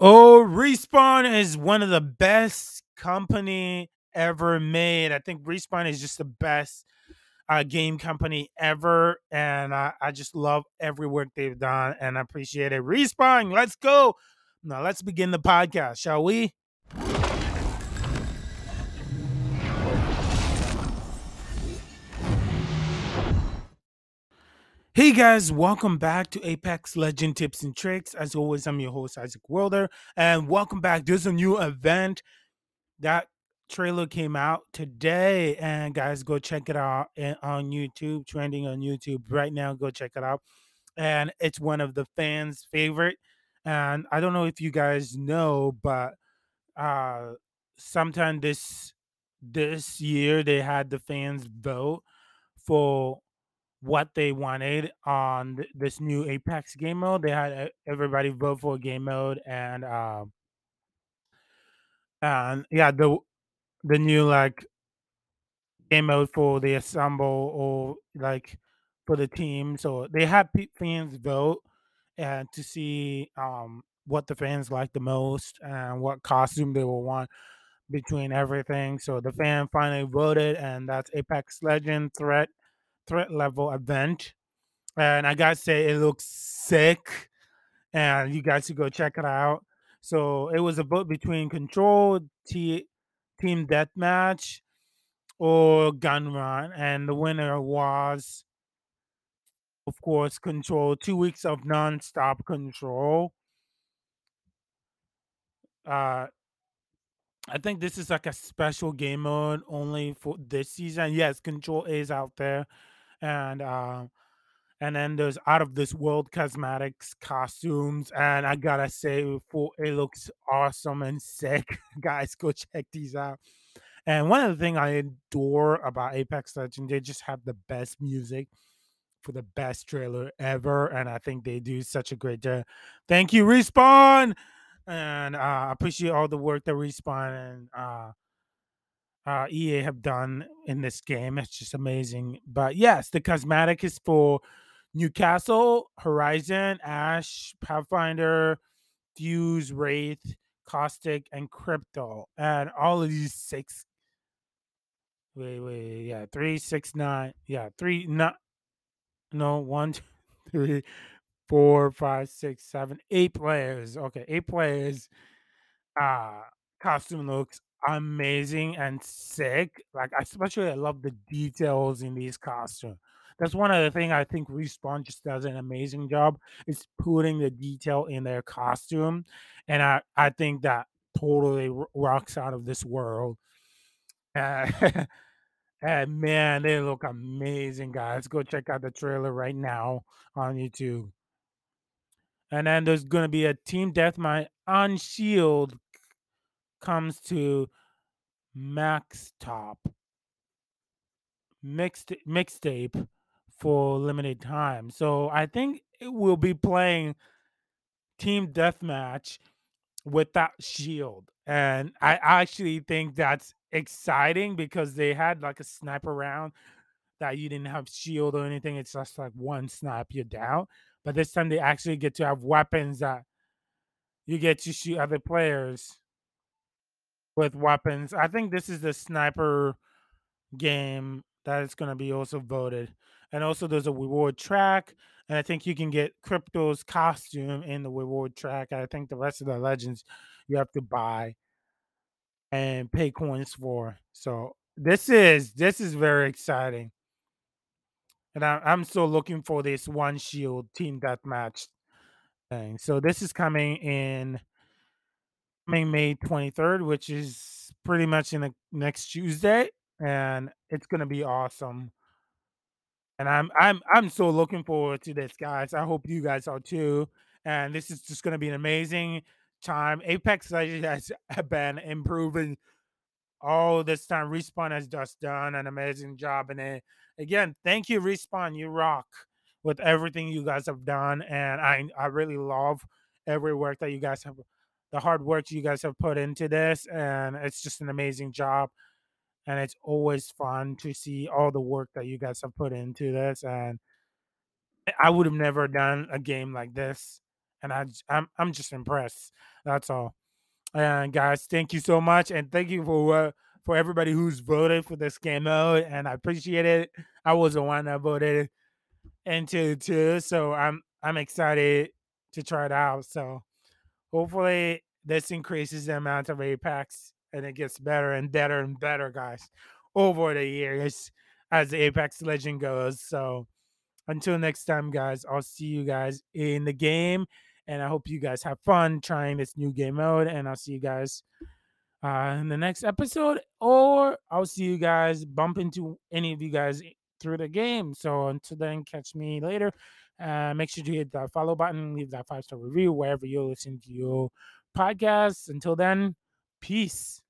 Oh, Respawn is one of the best company ever made. I think Respawn is just the best uh, game company ever, and I, I just love every work they've done, and I appreciate it. Respawn, let's go. Now let's begin the podcast, shall we? Hey guys, welcome back to Apex Legend Tips and Tricks. As always, I'm your host, Isaac Wilder, and welcome back. There's a new event that trailer came out today, and guys, go check it out on YouTube, trending on YouTube right now. Go check it out, and it's one of the fans' favorite. And I don't know if you guys know, but uh, sometime this this year they had the fans vote for what they wanted on th- this new Apex game mode. They had e- everybody vote for game mode, and um, and yeah, the the new like game mode for the assemble or like for the team. So they had fans vote and to see um what the fans like the most and what costume they will want between everything. So the fan finally voted, and that's Apex Legend threat threat level event. And I gotta say, it looks sick, and you guys should go check it out. So it was a vote between Control, T- Team Deathmatch, or Gun Run, and the winner was, of course, Control. Two weeks of non-stop Control. Uh, I think this is like a special game mode only for this season. Yes, Control is out there, and um, and then there's out of this world cosmetics costumes, and I gotta say, for it looks awesome and sick. Guys, go check these out. And one of the things I adore about Apex Legends, they just have the best music for the best trailer ever, and I think they do such a great job. Thank you, Respawn, and uh, I appreciate all the work that Respawn and uh, uh, EA have done in this game. It's just amazing. But yes, the cosmetic is for Newcastle, Horizon, Ash, Pathfinder, Fuse, Wraith, Caustic, and Crypto, and all of these six. Wait, wait, yeah, three, six, nine, yeah, three, not, no, one, two, three, four, five, six, seven, eight players. Okay, eight players. Uh costume looks amazing and sick. Like especially I love the details in these costumes. That's one of the things I think Respawn just does an amazing job is putting the detail in their costume. And I, I think that totally rocks out of this world. Uh, and man, they look amazing, guys. Go check out the trailer right now on YouTube. And then there's going to be a Team Deathmatch on Shield comes to Max Top mixed mixtape for limited time. So I think it will be playing Team Deathmatch with that shield. And I actually think that's exciting because they had like a sniper round that you didn't have shield or anything. It's just like one snipe, you're down. But this time they actually get to have weapons that you get to shoot other players with weapons. I think this is the sniper game that is going to be also voted. And also, there's a reward track, and I think you can get Crypto's costume in the reward track. I think the rest of the legends you have to buy and pay coins for. So this is this is very exciting, and I, I'm still looking for this one shield team deathmatch thing. So this is coming in coming May 23rd, which is pretty much in the next Tuesday, and it's gonna be awesome. And I'm I'm I'm so looking forward to this, guys. I hope you guys are too. And this is just gonna be an amazing time. Apex Legends has been improving all this time. Respawn has just done an amazing job. And then, again, thank you, Respawn. You rock with everything you guys have done. And I I really love every work that you guys have the hard work you guys have put into this. And it's just an amazing job and it's always fun to see all the work that you guys have put into this and i would have never done a game like this and I I'm I'm just impressed. That's all. And guys, thank you so much, and thank you for uh, for everybody who's voted for this game mode, and I appreciate it. I was the one that voted into too, so I'm I'm excited to try it out. So hopefully this increases the amount of Apex and it gets better and better and better, guys, over the years as the Apex Legend goes. So until next time, guys, I'll see you guys in the game. And I hope you guys have fun trying this new game mode. And I'll see you guys uh, in the next episode, or I'll see you guys bump into any of you guys through the game. So until then, catch me later. Uh, make sure to hit that follow button, leave that five star review wherever you're listening to your podcasts. Until then, peace.